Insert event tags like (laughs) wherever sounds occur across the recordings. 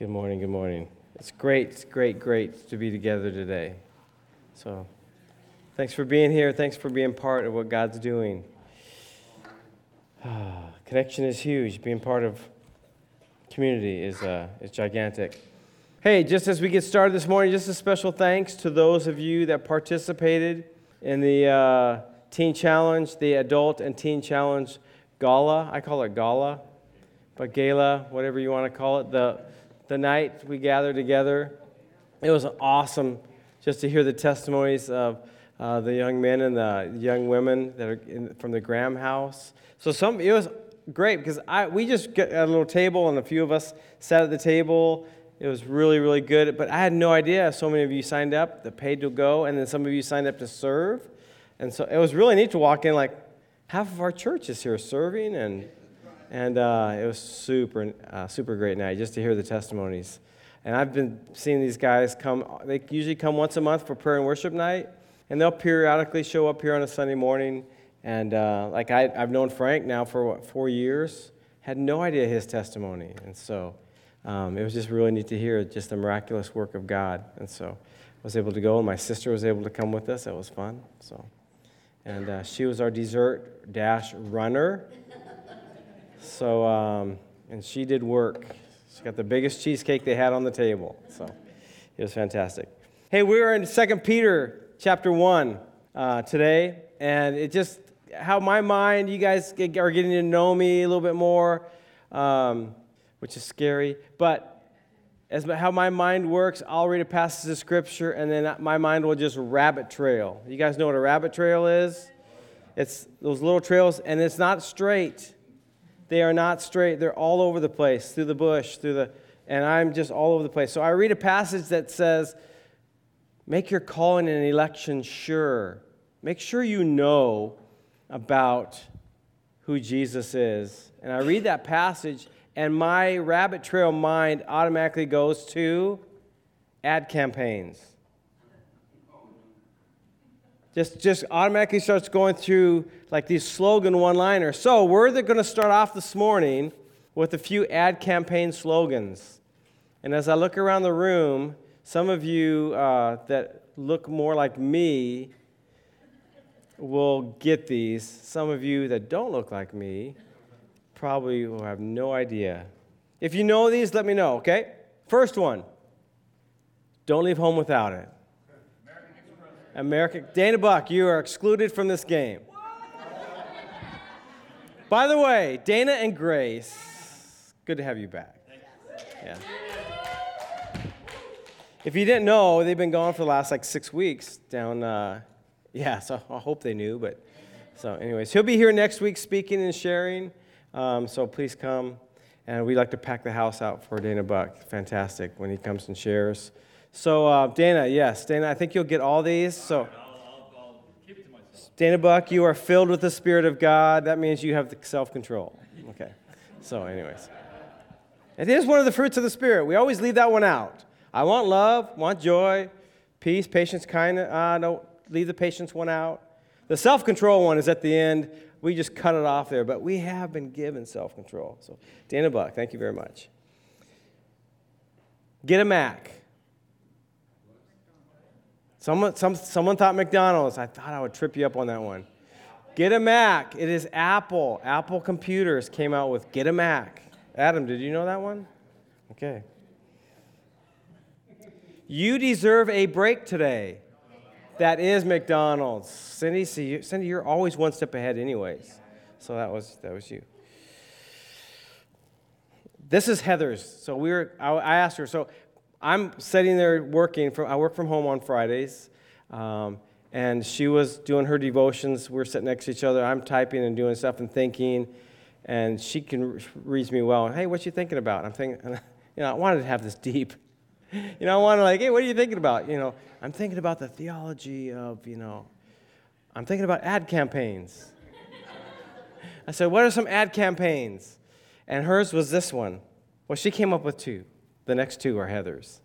Good morning, good morning. It's great, great, great to be together today. So, thanks for being here. Thanks for being part of what God's doing. (sighs) Connection is huge. Being part of community is, uh, is gigantic. Hey, just as we get started this morning, just a special thanks to those of you that participated in the uh, Teen Challenge, the Adult and Teen Challenge Gala. I call it Gala, but Gala, whatever you want to call it. The the night we gathered together. It was awesome just to hear the testimonies of uh, the young men and the young women that are in, from the Graham House. So some it was great because I we just got a little table and a few of us sat at the table. It was really really good, but I had no idea so many of you signed up, that paid to go, and then some of you signed up to serve. And so it was really neat to walk in like half of our church is here serving and and uh, it was super, uh, super great night just to hear the testimonies. And I've been seeing these guys come, they usually come once a month for prayer and worship night, and they'll periodically show up here on a Sunday morning. And uh, like I, I've known Frank now for what, four years, had no idea his testimony. And so um, it was just really neat to hear just the miraculous work of God. And so I was able to go, and my sister was able to come with us. It was fun. So, and uh, she was our dessert dash runner. So, um, and she did work. She got the biggest cheesecake they had on the table. So it was fantastic. Hey, we are in 2 Peter chapter 1 uh, today, and it just, how my mind, you guys are getting to know me a little bit more, um, which is scary. But as how my mind works, I'll read a passage of scripture, and then my mind will just rabbit trail. You guys know what a rabbit trail is? It's those little trails, and it's not straight. They are not straight. They're all over the place, through the bush, through the, and I'm just all over the place. So I read a passage that says, Make your calling and election sure. Make sure you know about who Jesus is. And I read that passage, and my rabbit trail mind automatically goes to ad campaigns just, just automatically starts going through like these slogan one liners. So we're going to start off this morning with a few ad campaign slogans. And as I look around the room, some of you uh, that look more like me will get these. Some of you that don't look like me probably will have no idea. If you know these, let me know, okay? First one don't leave home without it. America. Dana Buck, you are excluded from this game. By the way, Dana and Grace, good to have you back. Yeah. If you didn't know, they've been gone for the last like six weeks down. Uh, yeah, so I hope they knew, but so, anyways, he'll be here next week speaking and sharing. Um, so please come. And we'd like to pack the house out for Dana Buck. Fantastic when he comes and shares. So, uh, Dana, yes, Dana, I think you'll get all these. So, Dana Buck, you are filled with the Spirit of God. That means you have the self control. Okay. So, anyways, it is one of the fruits of the Spirit. We always leave that one out. I want love, want joy, peace, patience, kindness. Uh, don't leave the patience one out. The self control one is at the end. We just cut it off there, but we have been given self control. So, Dana Buck, thank you very much. Get a Mac. Someone, some, someone thought McDonald's. I thought I would trip you up on that one. Get a Mac. It is Apple. Apple Computers came out with Get a Mac. Adam, did you know that one? Okay. You deserve a break today. That is McDonald's. Cindy, see, Cindy, you're always one step ahead, anyways. So that was that was you. This is Heather's. So we were. I, I asked her. So I'm sitting there working. From, I work from home on Fridays. Um, and she was doing her devotions. We're sitting next to each other. I'm typing and doing stuff and thinking. And she can read me well. Hey, what you thinking about? I'm thinking, (laughs) you know, I wanted to have this deep. (laughs) You know, I wanted to, like, hey, what are you thinking about? You know, I'm thinking about the theology of, you know, I'm thinking about ad campaigns. (laughs) I said, what are some ad campaigns? And hers was this one. Well, she came up with two. The next two are Heather's.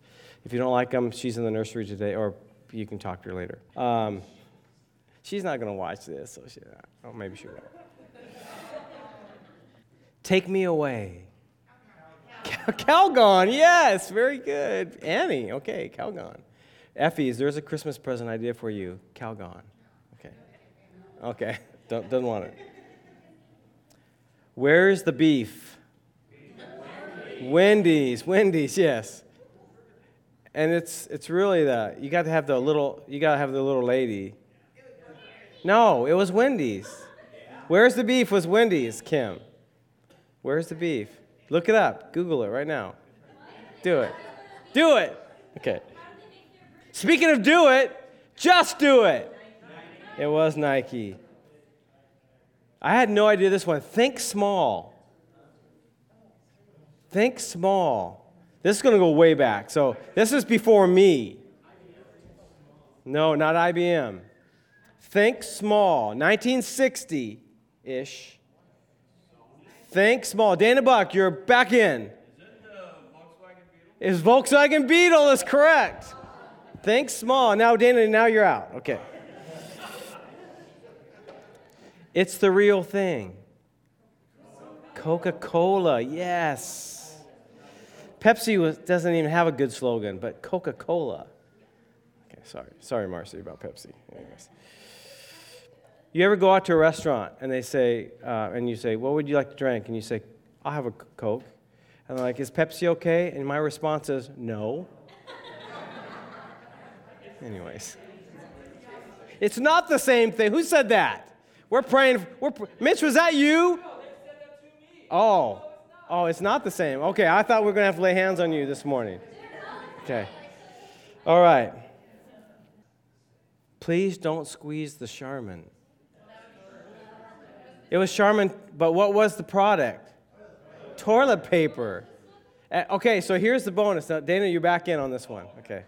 If you don't like them, she's in the nursery today, or you can talk to her later. Um, she's not going to watch this, so she, oh, maybe she will. Take me away. Calgon, yes, very good. Annie, okay, Calgon. Effie's, there's a Christmas present idea for you. Calgon. Okay. Okay, don't, doesn't want it. Where's the beef? Wendy's, Wendy's, yes. And it's it's really the you got to have the little you got to have the little lady. No, it was Wendy's. Where's the beef was Wendy's, Kim. Where's the beef? Look it up. Google it right now. Do it. Do it. Okay. Speaking of do it, just do it. It was Nike. I had no idea this one. Think small. Think small. This is going to go way back. So this is before me. No, not IBM. Think small. 1960 ish. Think small. Dana Buck, you're back in. Is Volkswagen Beetle is correct. Think small. Now, Dana, now you're out. Okay. It's the real thing. Coca Cola, yes. Pepsi was, doesn't even have a good slogan, but Coca Cola. Okay, sorry. Sorry, Marcy, about Pepsi. Anyways. You ever go out to a restaurant and they say, uh, and you say, what would you like to drink? And you say, I'll have a Coke. And they're like, is Pepsi okay? And my response is, no. (laughs) Anyways. It's not the same thing. Who said that? We're praying. We're, Mitch, was that you? Oh. Oh, it's not the same. Okay, I thought we were going to have to lay hands on you this morning. Okay. All right. Please don't squeeze the Charmin. It was Charmin, but what was the product? Toilet paper. Uh, okay, so here's the bonus. Now, Dana, you're back in on this one. Okay.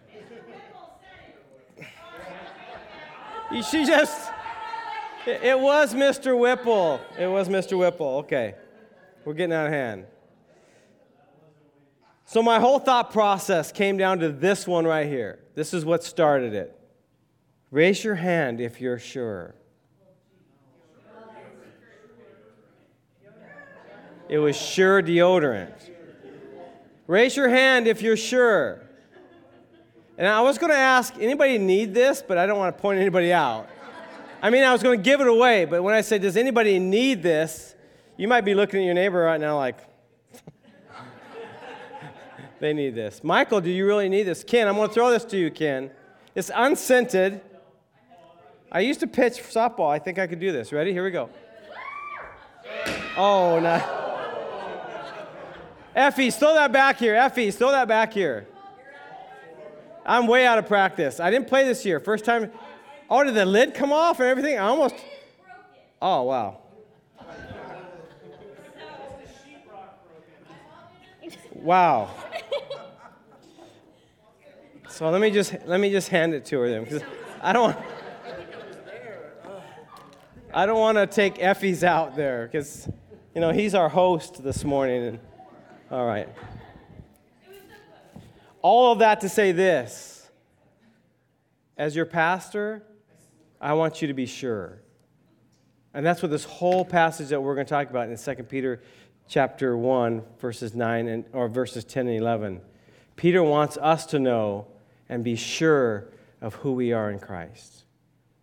She just, it was Mr. Whipple. It was Mr. Whipple. Okay. We're getting out of hand. So, my whole thought process came down to this one right here. This is what started it. Raise your hand if you're sure. It was sure deodorant. Raise your hand if you're sure. And I was going to ask, anybody need this? But I don't want to point anybody out. I mean, I was going to give it away, but when I said, does anybody need this? You might be looking at your neighbor right now like, (laughs) they need this. Michael, do you really need this? Ken, I'm going to throw this to you, Ken. It's unscented. I used to pitch softball. I think I could do this. Ready? Here we go. Oh, no. Effie, throw that back here. Effie, throw that back here. I'm way out of practice. I didn't play this year. First time. Oh, did the lid come off and everything? I almost. Oh, wow. Wow. So let me just let me just hand it to her then, because I don't. I don't want to take Effie's out there because, you know, he's our host this morning. And, all right. All of that to say this as your pastor, I want you to be sure. And that's what this whole passage that we're going to talk about in 2 Peter chapter 1 verses 9 and or verses 10 and 11. Peter wants us to know and be sure of who we are in Christ.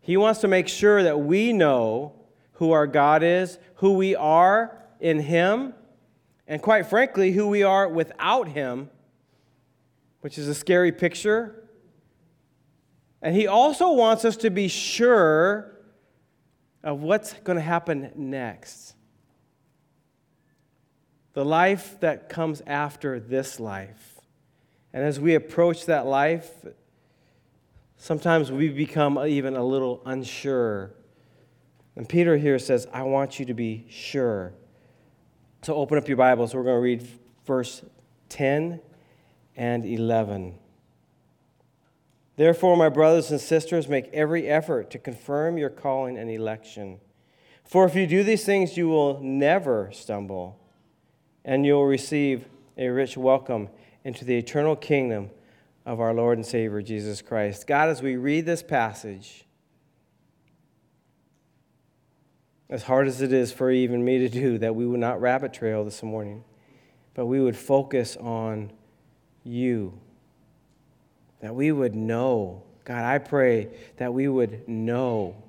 He wants to make sure that we know who our God is, who we are in him, and quite frankly, who we are without Him, which is a scary picture. And He also wants us to be sure of what's going to happen next. The life that comes after this life. And as we approach that life, sometimes we become even a little unsure. And Peter here says, I want you to be sure. So open up your Bibles. We're going to read verse 10 and 11. Therefore, my brothers and sisters, make every effort to confirm your calling and election. For if you do these things, you will never stumble, and you will receive a rich welcome into the eternal kingdom of our Lord and Savior Jesus Christ. God, as we read this passage, as hard as it is for even me to do, that we would not rabbit trail this morning, but we would focus on you. That we would know. God, I pray that we would know.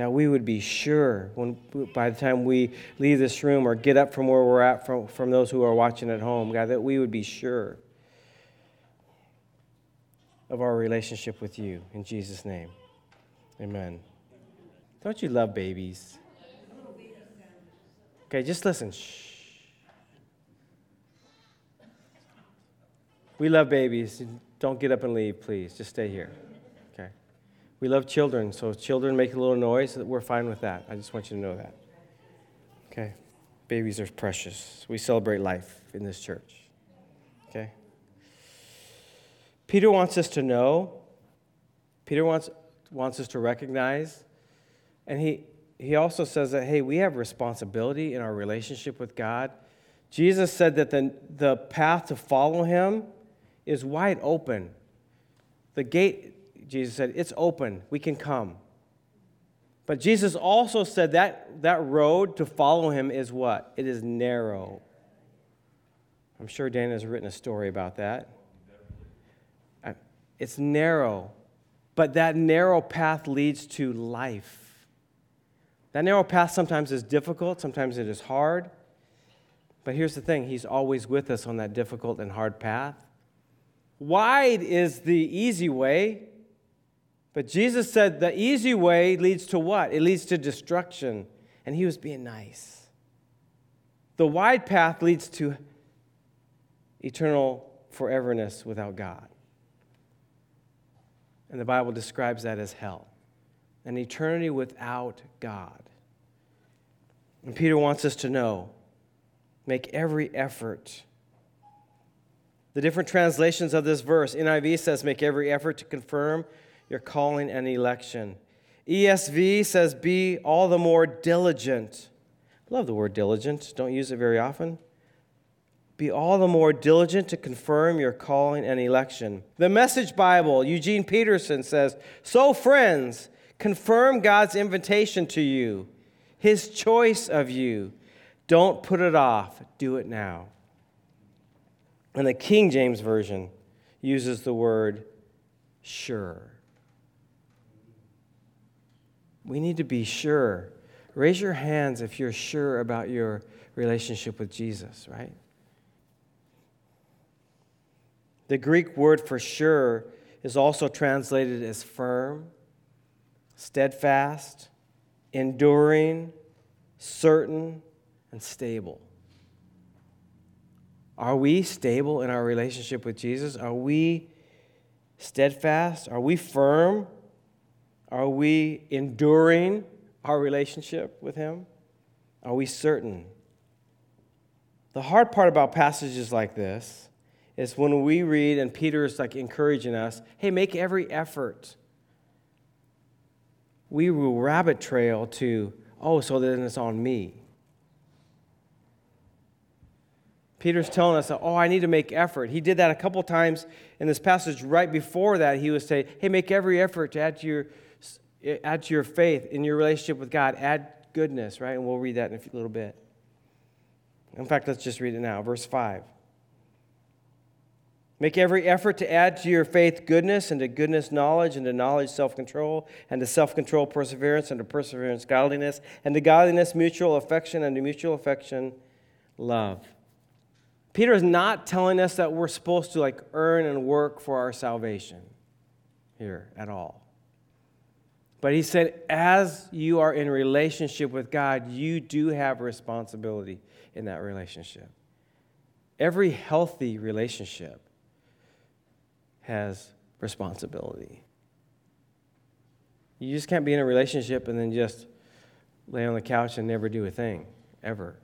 That we would be sure when, by the time we leave this room or get up from where we're at from, from those who are watching at home, God, that we would be sure of our relationship with you. In Jesus' name, amen. Don't you love babies? Okay, just listen. Shh. We love babies. Don't get up and leave, please. Just stay here. We love children, so children make a little noise. We're fine with that. I just want you to know that. Okay. Babies are precious. We celebrate life in this church. Okay. Peter wants us to know. Peter wants, wants us to recognize. And he, he also says that, hey, we have responsibility in our relationship with God. Jesus said that the, the path to follow him is wide open. The gate, Jesus said, it's open. We can come. But Jesus also said that that road to follow him is what? It is narrow. I'm sure Dan has written a story about that. It's narrow, but that narrow path leads to life. That narrow path sometimes is difficult, sometimes it is hard. But here's the thing He's always with us on that difficult and hard path. Wide is the easy way. But Jesus said the easy way leads to what? It leads to destruction. And he was being nice. The wide path leads to eternal foreverness without God. And the Bible describes that as hell an eternity without God. And Peter wants us to know make every effort the different translations of this verse NIV says, make every effort to confirm your calling and election. ESV says, be all the more diligent. I love the word diligent, don't use it very often. Be all the more diligent to confirm your calling and election. The Message Bible, Eugene Peterson says, So, friends, confirm God's invitation to you, his choice of you. Don't put it off, do it now. And the King James Version uses the word sure. We need to be sure. Raise your hands if you're sure about your relationship with Jesus, right? The Greek word for sure is also translated as firm, steadfast, enduring, certain, and stable. Are we stable in our relationship with Jesus? Are we steadfast? Are we firm? Are we enduring our relationship with Him? Are we certain? The hard part about passages like this is when we read and Peter is like encouraging us hey, make every effort. We will rabbit trail to, oh, so then it's on me. Peter's telling us, oh, I need to make effort. He did that a couple times in this passage. Right before that, he was saying, hey, make every effort to add to your, add to your faith in your relationship with God. Add goodness, right? And we'll read that in a little bit. In fact, let's just read it now. Verse 5. Make every effort to add to your faith goodness, and to goodness knowledge, and to knowledge self control, and to self control perseverance, and to perseverance godliness, and to godliness mutual affection, and to mutual affection love. Peter is not telling us that we're supposed to like earn and work for our salvation here at all. But he said, as you are in relationship with God, you do have responsibility in that relationship. Every healthy relationship has responsibility. You just can't be in a relationship and then just lay on the couch and never do a thing, ever.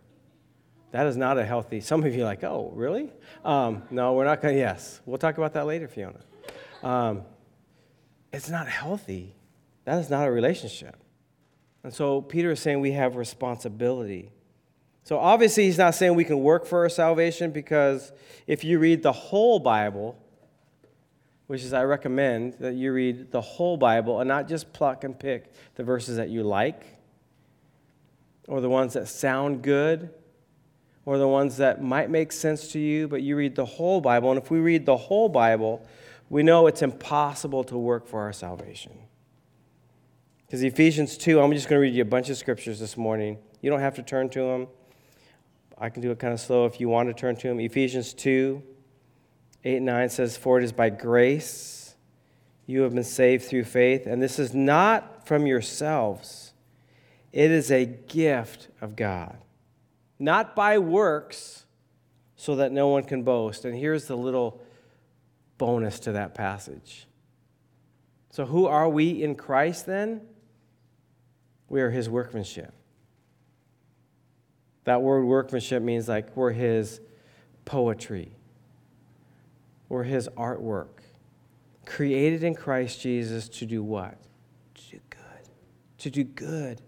That is not a healthy. Some of you are like, oh, really? Um, no, we're not going to. Yes. We'll talk about that later, Fiona. Um, it's not healthy. That is not a relationship. And so Peter is saying we have responsibility. So obviously, he's not saying we can work for our salvation because if you read the whole Bible, which is I recommend that you read the whole Bible and not just pluck and pick the verses that you like or the ones that sound good or the ones that might make sense to you, but you read the whole Bible. And if we read the whole Bible, we know it's impossible to work for our salvation. Because Ephesians 2, I'm just going to read you a bunch of scriptures this morning. You don't have to turn to them. I can do it kind of slow if you want to turn to them. Ephesians 2, 8 and 9 says, For it is by grace you have been saved through faith, and this is not from yourselves, it is a gift of God not by works, so that no one can boast. And here's the little bonus to that passage. So, who are we in Christ then? We are his workmanship. That word workmanship means like we're his poetry, we're his artwork, created in Christ Jesus to do what? To do good. To do good.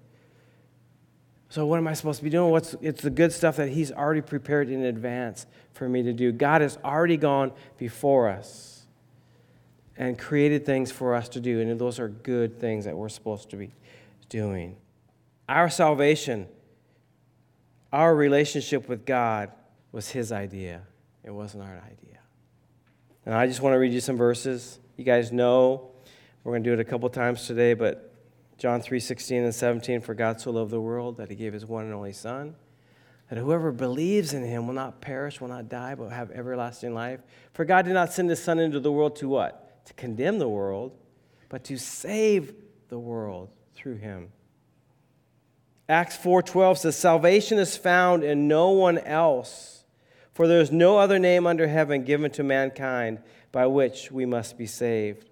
So, what am I supposed to be doing? What's, it's the good stuff that He's already prepared in advance for me to do. God has already gone before us and created things for us to do, and those are good things that we're supposed to be doing. Our salvation, our relationship with God was His idea, it wasn't our idea. And I just want to read you some verses. You guys know we're going to do it a couple times today, but John 3 16 and 17, for God so loved the world that he gave his one and only Son, that whoever believes in him will not perish, will not die, but have everlasting life. For God did not send his Son into the world to what? To condemn the world, but to save the world through him. Acts 4:12 says salvation is found in no one else for there is no other name under heaven given to mankind by which we must be saved.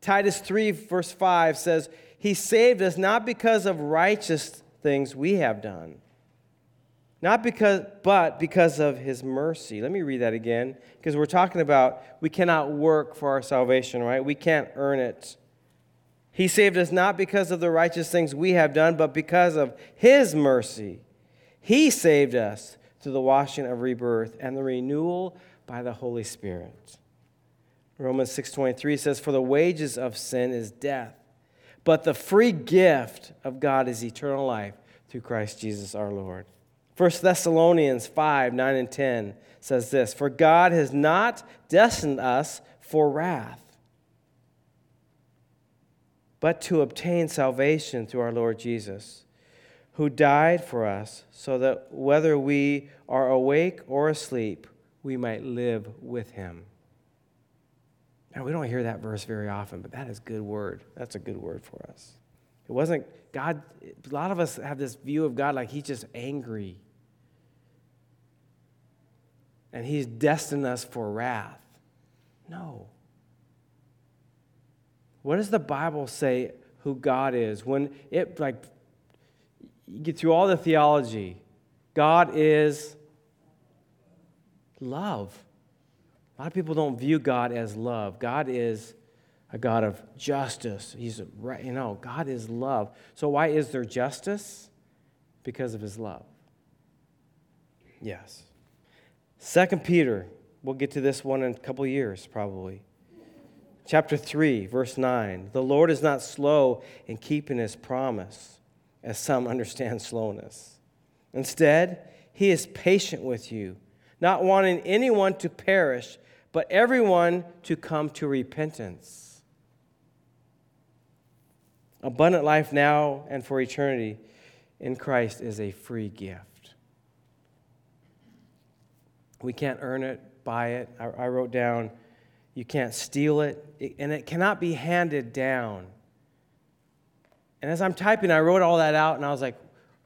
Titus 3 verse 5 says he saved us not because of righteous things we have done, not because, but because of his mercy. Let me read that again, because we're talking about we cannot work for our salvation, right? We can't earn it. He saved us not because of the righteous things we have done, but because of his mercy. He saved us through the washing of rebirth and the renewal by the Holy Spirit. Romans 6:23 says for the wages of sin is death but the free gift of God is eternal life through Christ Jesus our Lord. 1 Thessalonians 5 9 and 10 says this For God has not destined us for wrath, but to obtain salvation through our Lord Jesus, who died for us, so that whether we are awake or asleep, we might live with him. Now, we don't hear that verse very often, but that is good word. That's a good word for us. It wasn't God, a lot of us have this view of God like he's just angry. And he's destined us for wrath. No. What does the Bible say who God is? When it, like, you get through all the theology, God is love. A lot of people don't view God as love. God is a God of justice. He's right, you know, God is love. So why is there justice? Because of his love. Yes. Second Peter, we'll get to this one in a couple years probably. Chapter 3, verse 9. The Lord is not slow in keeping his promise, as some understand slowness. Instead, he is patient with you, not wanting anyone to perish but everyone to come to repentance. Abundant life now and for eternity in Christ is a free gift. We can't earn it, buy it. I, I wrote down, you can't steal it, and it cannot be handed down. And as I'm typing, I wrote all that out, and I was like,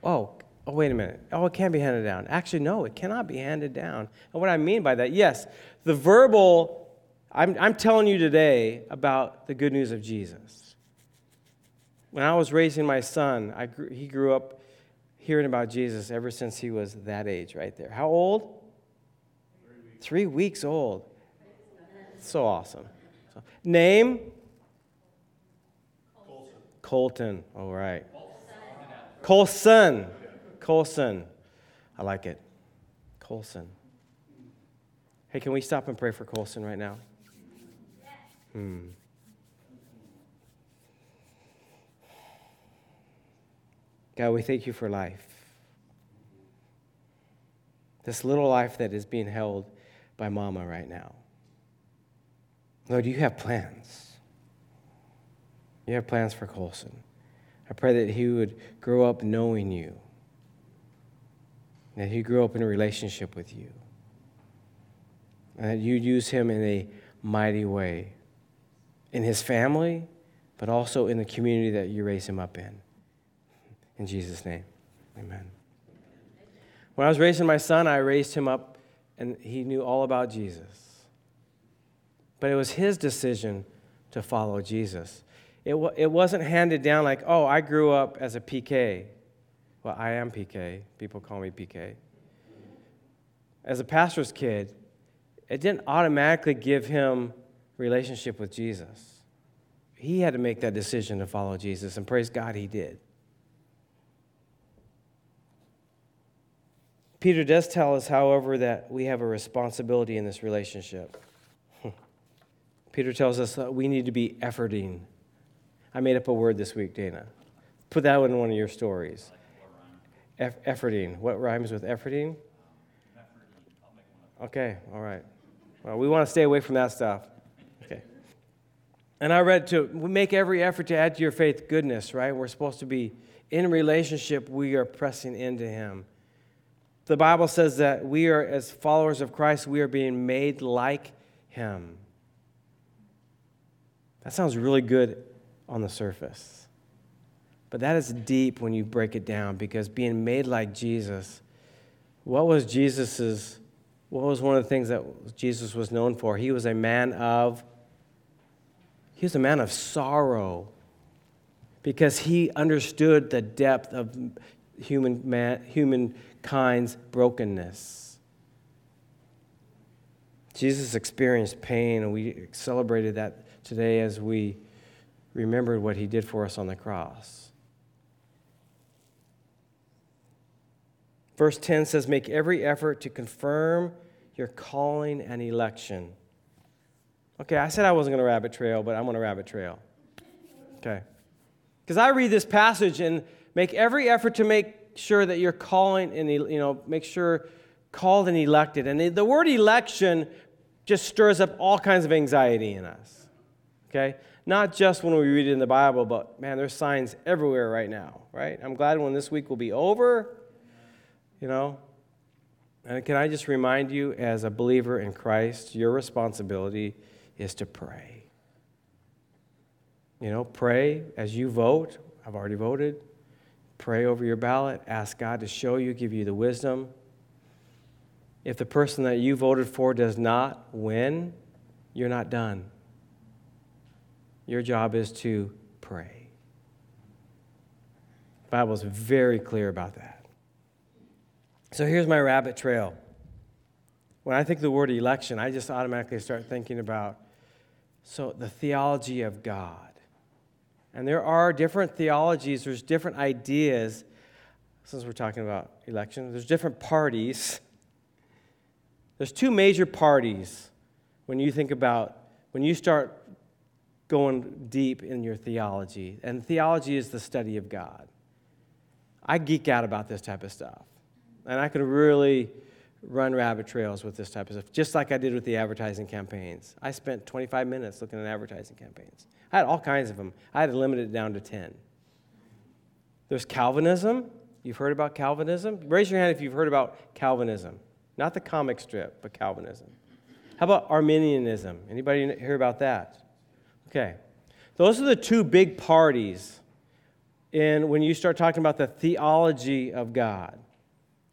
oh, oh, wait a minute. Oh, it can be handed down. Actually, no, it cannot be handed down. And what I mean by that, yes, the verbal, I'm, I'm telling you today about the good news of Jesus. When I was raising my son, I grew, he grew up hearing about Jesus ever since he was that age right there. How old? Three weeks, Three weeks old. So awesome. So, name? Colton. Colton. All right. Colson. Colson. I like it. Colson. Hey, can we stop and pray for Colson right now? Hmm. God, we thank you for life. this little life that is being held by mama right now. Lord, you have plans. You have plans for Colson. I pray that he would grow up knowing you, that he grew up in a relationship with you, and that you'd use him in a mighty way in his family, but also in the community that you raise him up in. In Jesus' name, amen. When I was raising my son, I raised him up and he knew all about Jesus. But it was his decision to follow Jesus. It, w- it wasn't handed down like, oh, I grew up as a PK. Well, I am PK. People call me PK. As a pastor's kid, it didn't automatically give him relationship with Jesus. He had to make that decision to follow Jesus, and praise God, he did. Peter does tell us, however, that we have a responsibility in this relationship. Peter tells us that we need to be efforting. I made up a word this week, Dana. Put that in one of your stories. Eff- efforting. What rhymes with efforting? Okay, all right. Well, we want to stay away from that stuff. Okay. And I read to make every effort to add to your faith goodness, right? We're supposed to be in relationship, we are pressing into Him. The Bible says that we are, as followers of Christ, we are being made like Him. That sounds really good on the surface. But that is deep when you break it down because being made like Jesus, what was Jesus's what was one of the things that Jesus was known for? He was a man of he was a man of sorrow because he understood the depth of human man, humankind's brokenness. Jesus experienced pain, and we celebrated that today as we remembered what he did for us on the cross. Verse 10 says, Make every effort to confirm your calling and election. Okay, I said I wasn't going to rabbit trail, but I'm going to rabbit trail. Okay. Because I read this passage and make every effort to make sure that you're calling and, you know, make sure called and elected. And the word election just stirs up all kinds of anxiety in us. Okay? Not just when we read it in the Bible, but man, there's signs everywhere right now, right? I'm glad when this week will be over, you know. And can I just remind you, as a believer in Christ, your responsibility is to pray. You know, pray as you vote. I've already voted. Pray over your ballot. Ask God to show you, give you the wisdom. If the person that you voted for does not win, you're not done. Your job is to pray. The Bible is very clear about that. So here's my rabbit trail. When I think the word election, I just automatically start thinking about so the theology of God. And there are different theologies, there's different ideas, since we're talking about election, there's different parties. There's two major parties when you think about, when you start going deep in your theology. And theology is the study of God. I geek out about this type of stuff. And I can really run rabbit trails with this type of stuff, just like I did with the advertising campaigns. I spent 25 minutes looking at advertising campaigns. I had all kinds of them. I had to limit it down to 10. There's Calvinism. You've heard about Calvinism? Raise your hand if you've heard about Calvinism. Not the comic strip, but Calvinism. How about Arminianism? Anybody hear about that? Okay. Those are the two big parties in when you start talking about the theology of God.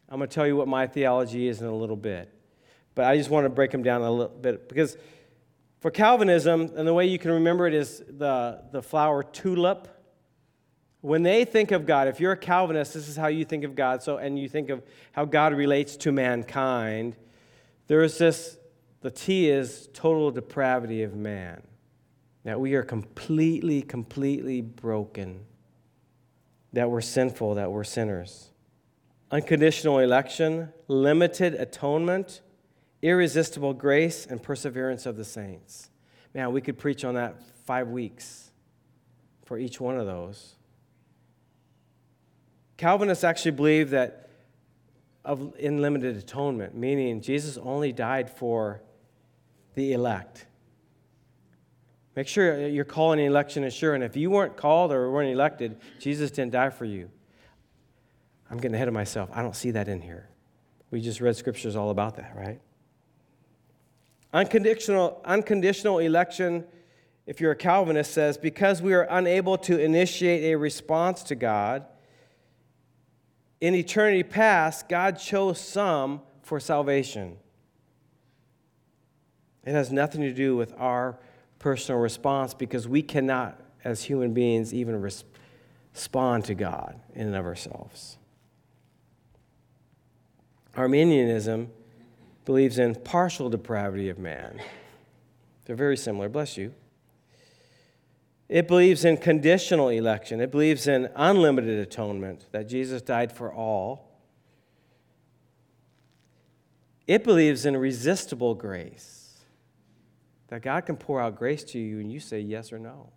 I'm going to tell you what my theology is in a little bit. But I just want to break them down a little bit because for Calvinism, and the way you can remember it is the, the flower tulip. When they think of God, if you're a Calvinist, this is how you think of God. So, and you think of how God relates to mankind. There is this, the T is total depravity of man. That we are completely, completely broken. That we're sinful, that we're sinners. Unconditional election, limited atonement, irresistible grace, and perseverance of the saints. Man, we could preach on that five weeks for each one of those. Calvinists actually believe that of unlimited atonement, meaning Jesus only died for the elect. Make sure your calling and election is sure. And if you weren't called or weren't elected, Jesus didn't die for you. I'm getting ahead of myself. I don't see that in here. We just read scriptures all about that, right? Unconditional, unconditional election, if you're a Calvinist, says because we are unable to initiate a response to God, in eternity past, God chose some for salvation. It has nothing to do with our personal response because we cannot, as human beings, even respond to God in and of ourselves. Arminianism believes in partial depravity of man. They're very similar. Bless you. It believes in conditional election. It believes in unlimited atonement, that Jesus died for all. It believes in resistible grace, that God can pour out grace to you and you say yes or no.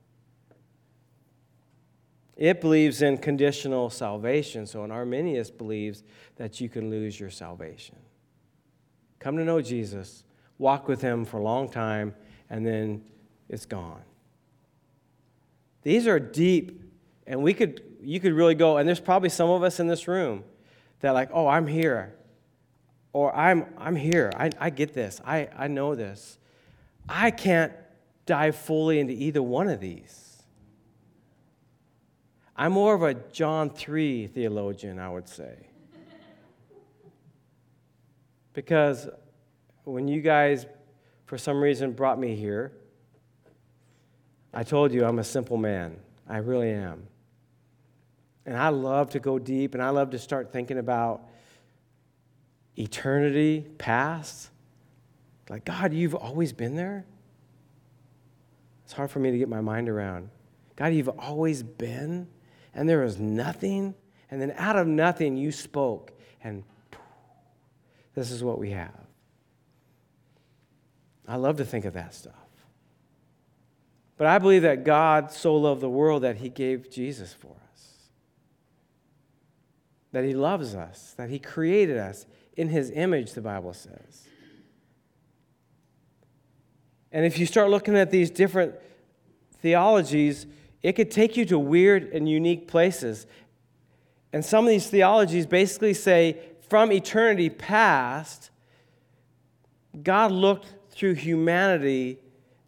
It believes in conditional salvation. So an Arminian believes that you can lose your salvation. Come to know Jesus, walk with him for a long time, and then it's gone. These are deep, and we could, you could really go, and there's probably some of us in this room that, like, oh, I'm here. Or I'm, I'm here. I, I get this. I, I know this. I can't dive fully into either one of these. I'm more of a John 3 theologian, I would say. because when you guys, for some reason, brought me here, I told you I'm a simple man. I really am. And I love to go deep and I love to start thinking about eternity, past. Like, God, you've always been there? It's hard for me to get my mind around. God, you've always been, and there was nothing, and then out of nothing you spoke, and this is what we have. I love to think of that stuff. But I believe that God so loved the world that he gave Jesus for us. That he loves us, that he created us in his image, the Bible says. And if you start looking at these different theologies, it could take you to weird and unique places. And some of these theologies basically say from eternity past, God looked through humanity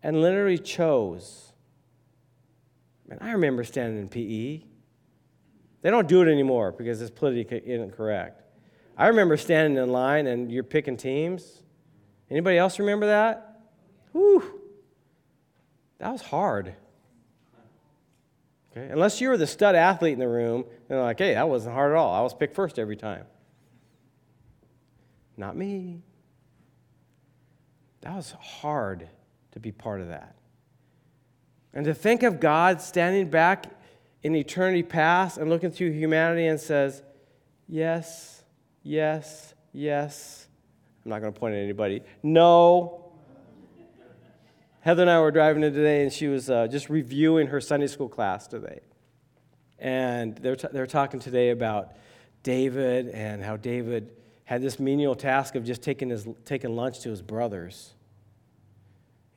and literally chose. Man, I remember standing in PE. They don't do it anymore because it's politically incorrect. I remember standing in line and you're picking teams. Anybody else remember that? Whew. That was hard. Okay? Unless you were the stud athlete in the room, then like, hey, that wasn't hard at all. I was picked first every time. Not me. That was hard to be part of that. And to think of God standing back in eternity past and looking through humanity and says, Yes, yes, yes. I'm not going to point at anybody. No. Heather and I were driving in today, and she was uh, just reviewing her Sunday school class today. And they're, t- they're talking today about David and how David had this menial task of just taking, his, taking lunch to his brothers.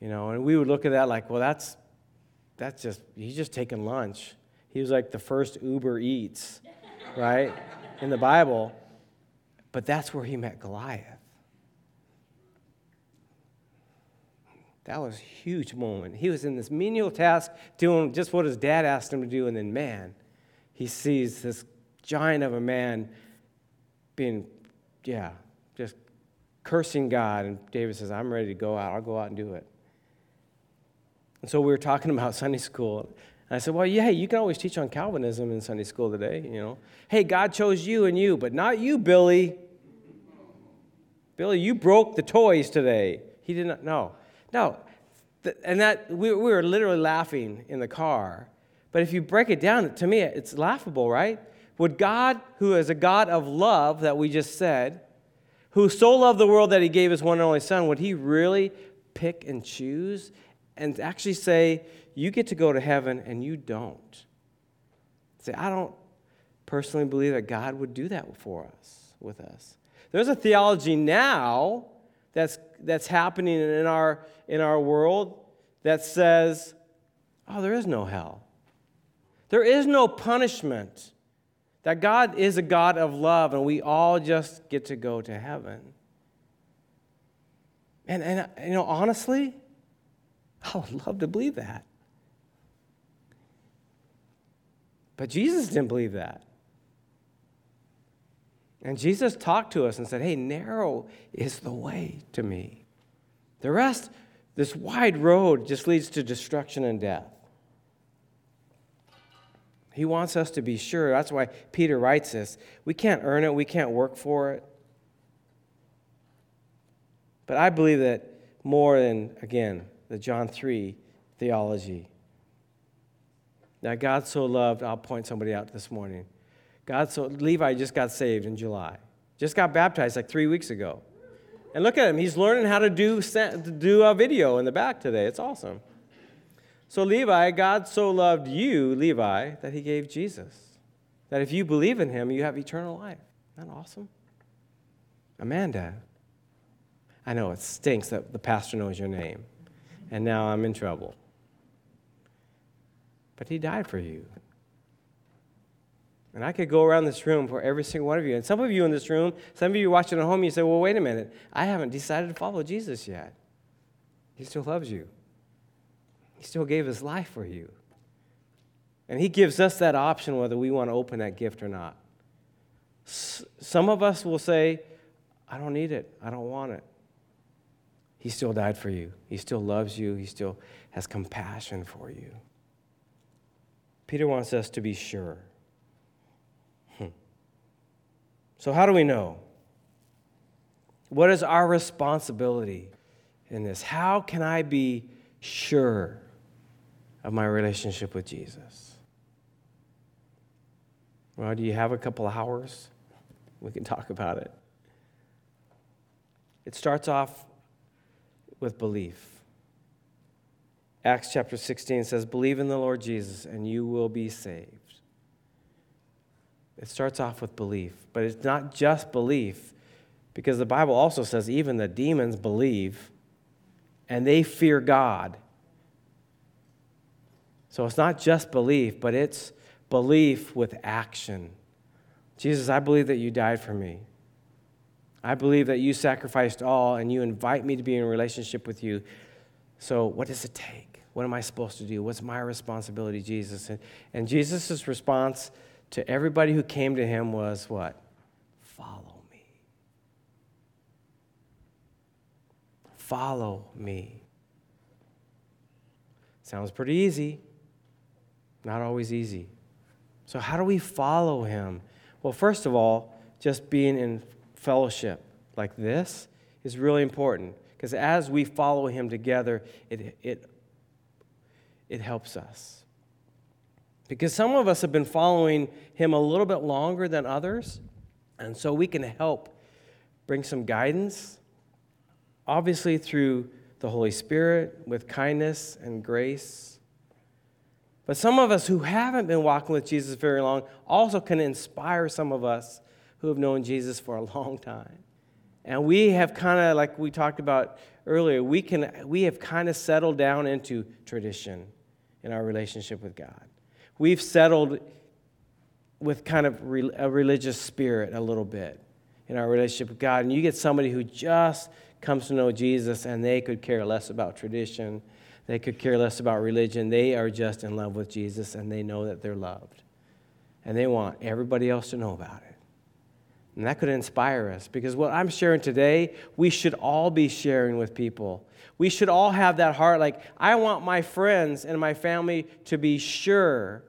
You know, and we would look at that like, well, that's, that's just, he's just taking lunch. He was like the first Uber Eats, right, in the Bible. But that's where he met Goliath. That was a huge moment. He was in this menial task doing just what his dad asked him to do, and then, man, he sees this giant of a man being, yeah, just cursing God. And David says, I'm ready to go out. I'll go out and do it. And so we were talking (laughs) about Sunday school. And I said, Well, yeah, you can always teach on Calvinism in Sunday school today, you know. Hey, God chose you and you, but not you, Billy. Billy, you broke the toys today. He did not know. No. And that we, we were literally laughing in the car. But if you break it down, to me, it's laughable, right? Would God, who is a God of love that we just said, who so loved the world that he gave his one and only son, would he really pick and choose and actually say, you get to go to heaven and you don't. Say, I don't personally believe that God would do that for us, with us. There's a theology now that's, that's happening in our, in our world that says, oh, there is no hell. There is no punishment. That God is a God of love and we all just get to go to heaven. And, and you know, honestly, I would love to believe that. But Jesus didn't believe that. And Jesus talked to us and said, Hey, narrow is the way to me. The rest, this wide road, just leads to destruction and death. He wants us to be sure. That's why Peter writes this. We can't earn it, we can't work for it. But I believe that more than, again, the John 3 theology. That God so loved, I'll point somebody out this morning. God so, Levi just got saved in July. Just got baptized like three weeks ago. And look at him, he's learning how to do, do a video in the back today. It's awesome. So, Levi, God so loved you, Levi, that he gave Jesus. That if you believe in him, you have eternal life. Isn't that awesome? Amanda, I know it stinks that the pastor knows your name, and now I'm in trouble. But he died for you. And I could go around this room for every single one of you. And some of you in this room, some of you watching at home, you say, well, wait a minute. I haven't decided to follow Jesus yet. He still loves you, He still gave His life for you. And He gives us that option whether we want to open that gift or not. S- some of us will say, I don't need it, I don't want it. He still died for you. He still loves you. He still has compassion for you. Peter wants us to be sure. Hmm. So, how do we know? What is our responsibility in this? How can I be sure of my relationship with Jesus? Well, do you have a couple hours? We can talk about it. It starts off with belief. Acts chapter 16 says, Believe in the Lord Jesus and you will be saved. It starts off with belief, but it's not just belief, because the Bible also says even the demons believe and they fear God. So it's not just belief, but it's belief with action. Jesus, I believe that you died for me. I believe that you sacrificed all and you invite me to be in relationship with you. So, what does it take? What am I supposed to do? What's my responsibility, Jesus? And, and Jesus' response to everybody who came to him was what? Follow me. Follow me. Sounds pretty easy, not always easy. So, how do we follow him? Well, first of all, just being in fellowship like this is really important because as we follow him together, it, it, it helps us. Because some of us have been following him a little bit longer than others, and so we can help bring some guidance, obviously through the Holy Spirit with kindness and grace. But some of us who haven't been walking with Jesus very long also can inspire some of us who have known Jesus for a (laughs) long time. And we have kind of, like we talked about earlier, we, can, we have kind of settled down into tradition in our relationship with God. We've settled with kind of a religious spirit a little bit in our relationship with God. And you get somebody who just comes to know Jesus and they could care less about tradition, they could care less about religion. They are just in love with Jesus and they know that they're loved. And they want everybody else to know about it. And that could inspire us because what I'm sharing today, we should all be sharing with people. We should all have that heart like, I want my friends and my family to be sure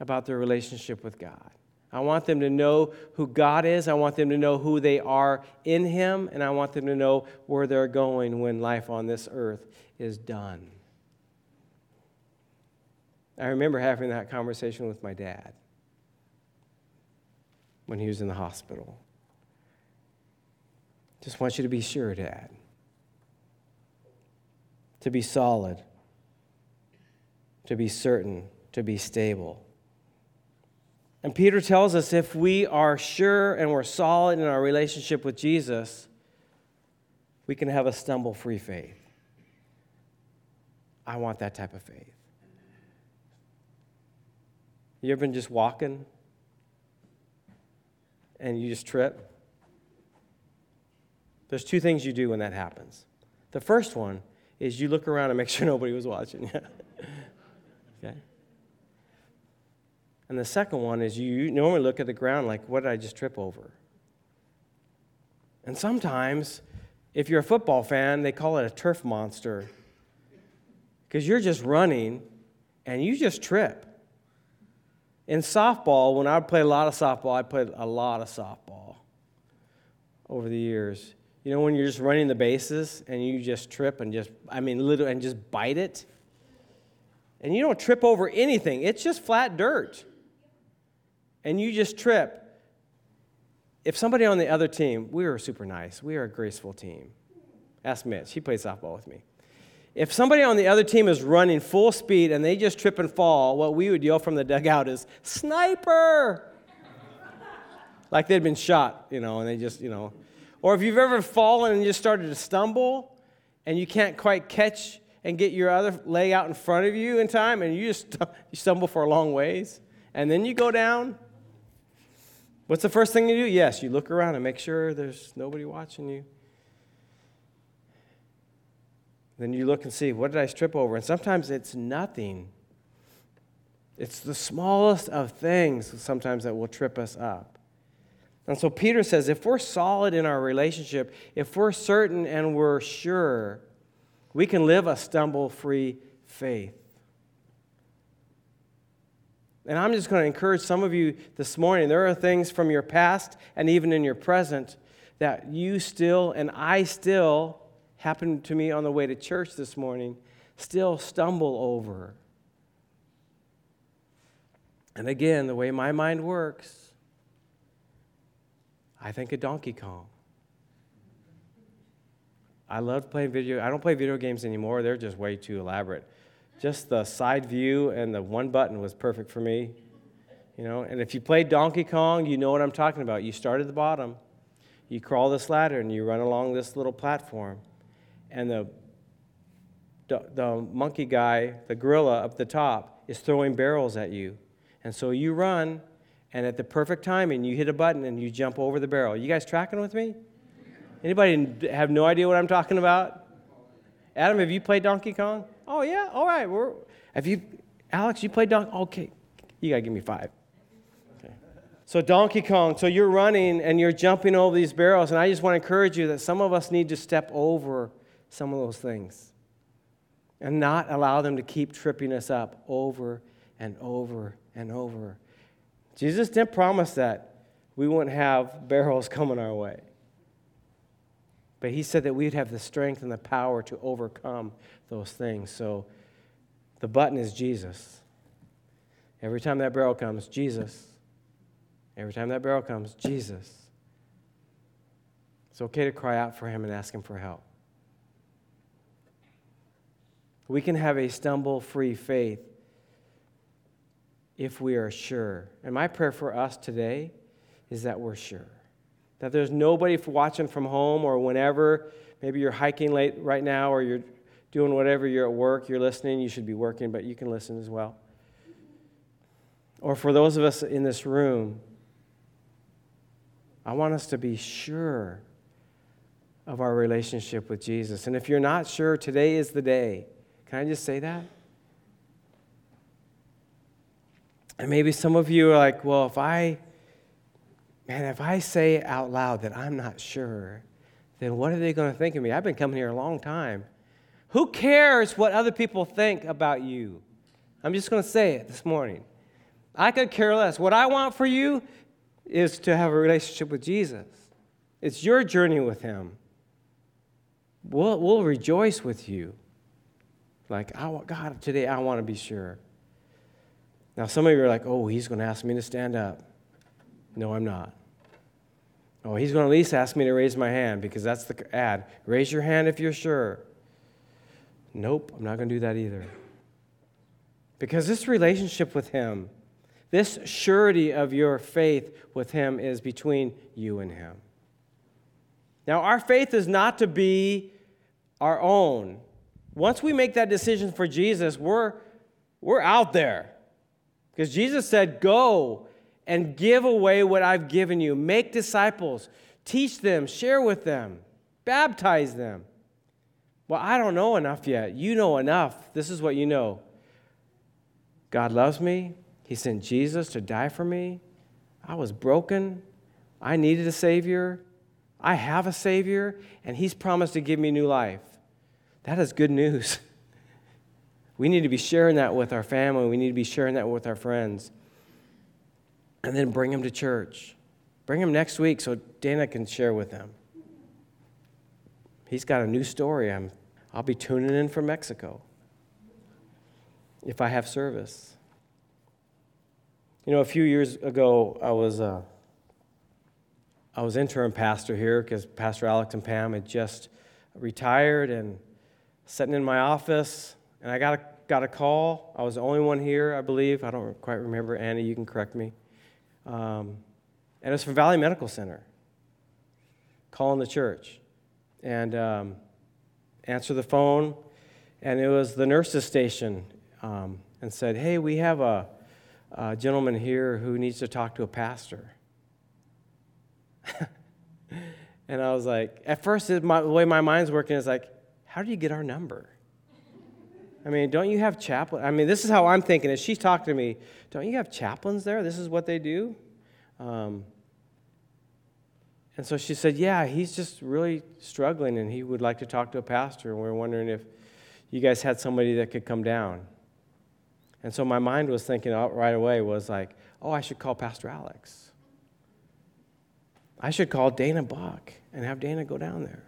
about their relationship with God. I want them to know who God is. I want them to know who they are in Him. And I want them to know where they're going when life on this earth is done. I remember having that conversation with my dad when he was in the hospital. Just want you to be sure, Dad. To be solid, to be certain, to be stable. And Peter tells us if we are sure and we're solid in our relationship with Jesus, we can have a stumble free faith. I want that type of faith. You ever been just walking and you just trip? There's two things you do when that happens. The first one is you look around and make sure (laughs) nobody was watching you. And the second one is you normally look at the ground like, what did I just trip over? And sometimes, if you're a football fan, they call it a turf monster because you're just running and you just trip. In softball, when I play a lot of softball, I played a lot of softball over the years. You know, when you're just running the bases and you just trip and just, I mean, literally, and just bite it. And you don't trip over anything, it's just flat dirt. And you just trip. If somebody on the other team, we were super nice, we are a graceful team. Ask Mitch, he played softball with me. If somebody on the other team is running full speed and they just trip and fall, what we would yell from the dugout is, Sniper! like they'd been shot, you know, and they just, you know. Or if you've ever fallen and just started to stumble and you can't quite catch and get your other leg out in front of you in time and you just you (laughs) stumble for a long ways and then you go down. What's the first thing you do? Yes, you look around and make sure there's nobody watching you. Then you look and see, what did I trip over? And sometimes it's nothing. It's the smallest of things sometimes that will trip us up. And so Peter says if we're solid in our relationship, if we're certain and we're sure, we can live a stumble free faith. And I'm just going to encourage some of you this morning. There are things from your past and even in your present that you still and I still happened to me on the way to church this morning, still stumble over. And again, the way my mind works, I think of Donkey Kong. I love playing video. I don't play video games anymore. They're just way too elaborate. Just the side view and the one button was perfect for me. You know, and if you play Donkey Kong, you know what I'm talking about. You start at the bottom, you crawl this ladder, and you run along this little platform and the, the, the monkey guy, the gorilla up the top, is throwing barrels at you. And so you run, and at the perfect timing, you hit a button and you jump over the barrel. You guys tracking with me? Anybody have no idea what I'm talking about? Adam, have you played Donkey Kong? Oh yeah, all right. We're, have you, Alex? You played Donkey? Okay, you gotta give me five. Okay. So Donkey Kong. So you're running and you're jumping over these barrels, and I just want to encourage you that some of us need to step over some of those things and not allow them to keep tripping us up over and over and over. Jesus didn't promise that we wouldn't have barrels (laughs) coming our way. But he said that we'd have the strength and the power to overcome those things. So the button is Jesus. Every time that barrel comes, Jesus. Every time that barrel comes, Jesus. It's okay to cry out for him and ask him for help we can have a stumble free faith if we are sure. And my prayer for us today is that we're sure. That there's nobody watching from home or whenever, maybe you're hiking late right now or you're doing whatever, you're at work, you're listening, you should be working, but you can listen as well. Or for those of us in this room, I want us to be sure of our relationship with Jesus. And if you're not sure, today is the day. Can I just say that? And maybe some of you are like, well, if I, man, if I say out loud that I'm not sure, then what are they going to think of me? I've been coming here a long time. Who cares what other people think about you? I'm just going to say it this morning. I could care less. What I want for you is to have a relationship with Jesus. It's your journey with Him. We'll, we'll rejoice with you. Like, I, want God, today I want to be sure. Now, some of you are like, oh, he's going to ask me to stand up. No, I'm not. Oh, he's going to at least ask me to raise my hand because that's the ad. Raise your hand if you're sure. Nope, I'm not going to do that either. Because this relationship with him, This surety of your faith with Him is between you and Him. Now, our faith is not to be our own. Once we make that decision for Jesus, we're, we're out there. Because Jesus said, Go and give away what I've given you. Make disciples, teach them, share with them, baptize them. Well, I don't know enough yet. You know enough. This is what you know God loves me. He sent Jesus to die for me. I was broken. I needed a Savior. I have a Savior, and He's promised to give me new life. That is good news. (laughs) We need to be sharing that with our family. We need to be sharing that with our friends. And then bring them to church. Bring them next week so Dana can share with them. He's got a new story. I'm, I'll be tuning in from Mexico if I have service. You know, a few years ago, I was, uh, I was interim pastor here because Pastor Alex and Pam had just retired and sitting in my office, and I got a, got a call. I was the only one here, I believe. I don't quite remember. Annie, you can correct me. Um, and it was from Valley Medical Center, calling the church. And um, answer the phone, and it was the nurse's station, um, and said, Hey, we have a, a gentleman here who needs to talk to a pastor. (laughs) and I was like, at first, my, the way my mind's working is like, how do you get our number? I mean, don't you have chaplain? I mean, this is how I'm thinking. As she's talking to me, don't you have chaplains there? This is what they do. Um, and so she said, Yeah, he's just really struggling and he would like to talk to a pastor. And we are wondering if you guys had somebody that could come down. And so my mind was thinking right away was like, Oh, I should call Pastor Alex. I should call Dana Buck and have Dana go down there.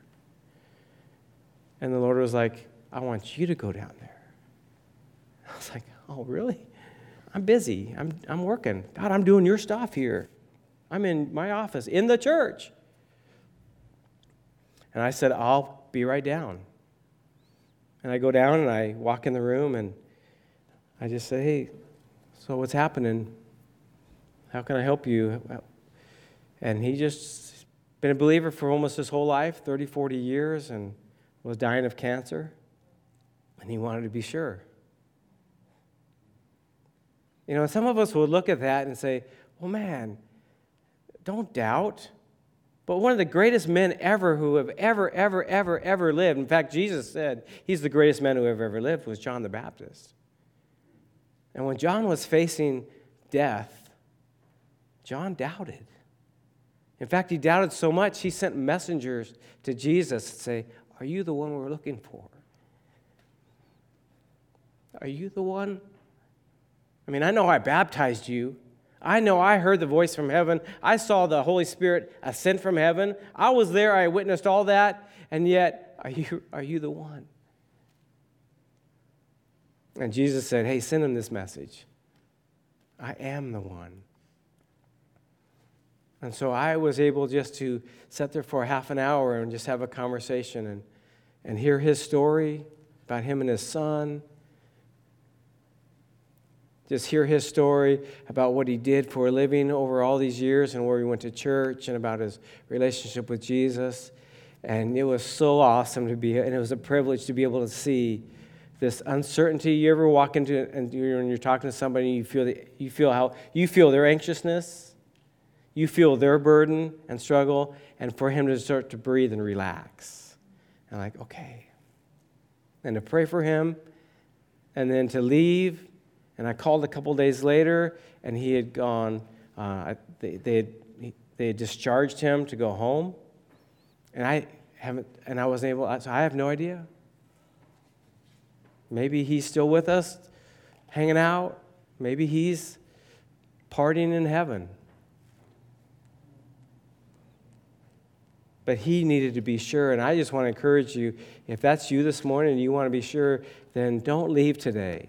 And the Lord was like, I want you to go down there. I was like, oh, really? I'm busy. I'm, I'm working. God, I'm doing your stuff here. I'm in my office, in the church. And I said, I'll be right down. And I go down and I walk in the room and I just say, hey, so what's happening? How can I help you? And he just been a believer for almost his whole life, 30, 40 years, and was dying of cancer, and he wanted to be sure. You know, some of us would look at that and say, well, man, don't doubt. But one of the greatest men ever who have ever, ever, ever, ever lived, in fact, Jesus said he's the greatest man who ever, ever lived, was John the Baptist. And when John was facing death, John doubted. In fact, he doubted so much, he sent messengers to Jesus to say, are you the one we're looking for? Are you the one? I mean, I know I baptized you. I know I heard the voice from heaven. I saw the Holy Spirit ascend from heaven. I was there. I witnessed all that. And yet, are you, are you the one? And Jesus said, Hey, send him this message. I am the one. And so I was able just to sit there for half an hour and just have a conversation and and hear his story about him and his son. Just hear his story about what he did for a living over all these years and where he went to church and about his relationship with Jesus. And it was so awesome to be, and it was a privilege to be able to see this uncertainty. You ever walk into, and when you're talking to somebody, you feel, the, you feel how, you feel their anxiousness, you feel their burden and struggle, and for him to start to breathe and relax and like, okay. And to pray for him, and then to leave. And I called a couple days later, and he had gone, uh, they, they, had, they had discharged him to go home. And I haven't, and I wasn't able, so I have no idea. Maybe he's still with us, hanging out. Maybe he's partying in heaven. But he needed to be sure. And I just want to encourage you if that's you this morning and you want to be sure, then don't leave today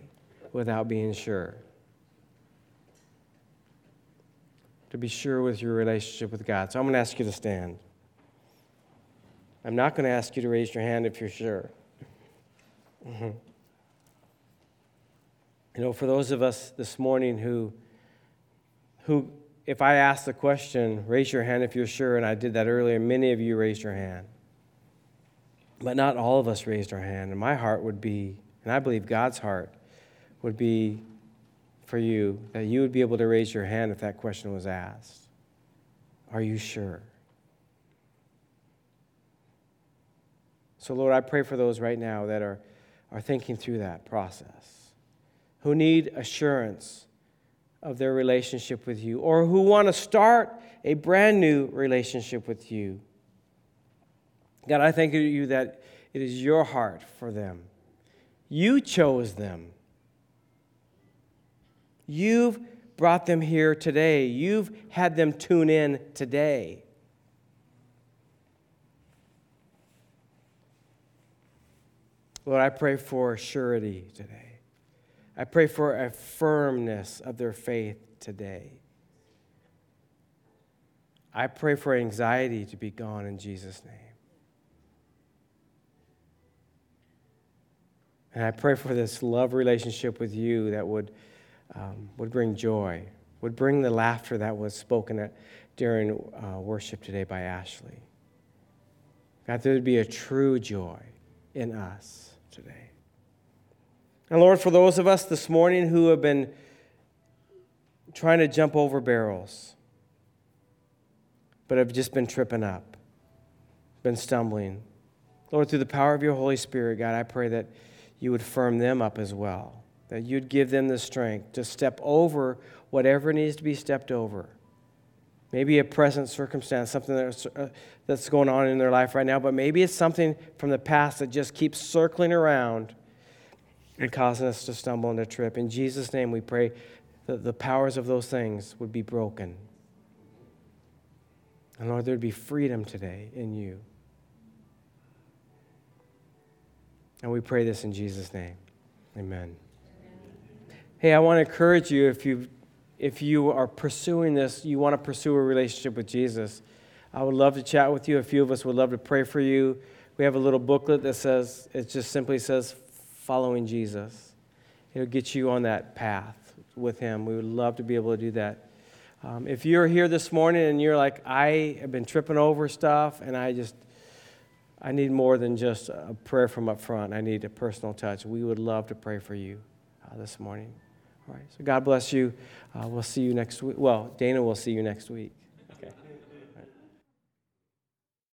without being sure. To be sure with your relationship with God. So I'm going to ask you to stand. I'm not going to ask you to raise your hand if you're sure. You know, for those of us this morning who who, if I ask the question, raise your hand if you're sure, and I did that earlier, many of you raised your hand. But not all of us raised our hand. And my heart would be, and I believe God's heart would be for you, that you would be able to raise your hand if that question was asked. Are you sure? So, Lord, I pray for those right now that are, are thinking through that process, who need assurance of their relationship with you, or who want to start a brand new relationship with you. God, I thank you that it is your heart for them. You chose them. You've brought them here today. You've had them tune in today. Lord, I pray for surety today. I pray for a firmness of their faith today. I pray for anxiety to be gone in Jesus' name. And I pray for this love relationship with you that would, um, would bring joy, would bring the laughter that was spoken at, during uh, worship today by Ashley. God, there would be a true joy in us today. And Lord, for those of us this morning who have been trying to jump over barrels, but have just been tripping up, been stumbling, Lord, through the power of your Holy Spirit, God, I pray that you would firm them up as well, that you'd give them the strength to step over whatever needs to be stepped over. Maybe a present circumstance, something that's, uh, that's going on in their life right now, but maybe it's something from the past that just keeps circling around and causing us to stumble and to trip. In Jesus' name, we pray that the powers of those things would be broken. And Lord, there'd be freedom today in you. And we pray this in Jesus' name. Amen. Hey, I want to encourage you if you if you are pursuing this, you want to pursue a relationship with Jesus. I would love to chat with you. A few of us would love to pray for you. We have a little booklet that says it just simply says following Jesus. It'll get you on that path with him. We would love to be able to do that. Um, if you're here this morning and you're like, I have been tripping over stuff and I just I need more than just a prayer from up front. I need a personal touch. We would love to pray for you uh, this morning. All right, so God bless you. Uh, we'll see you next week. Well, Dana will see you next week.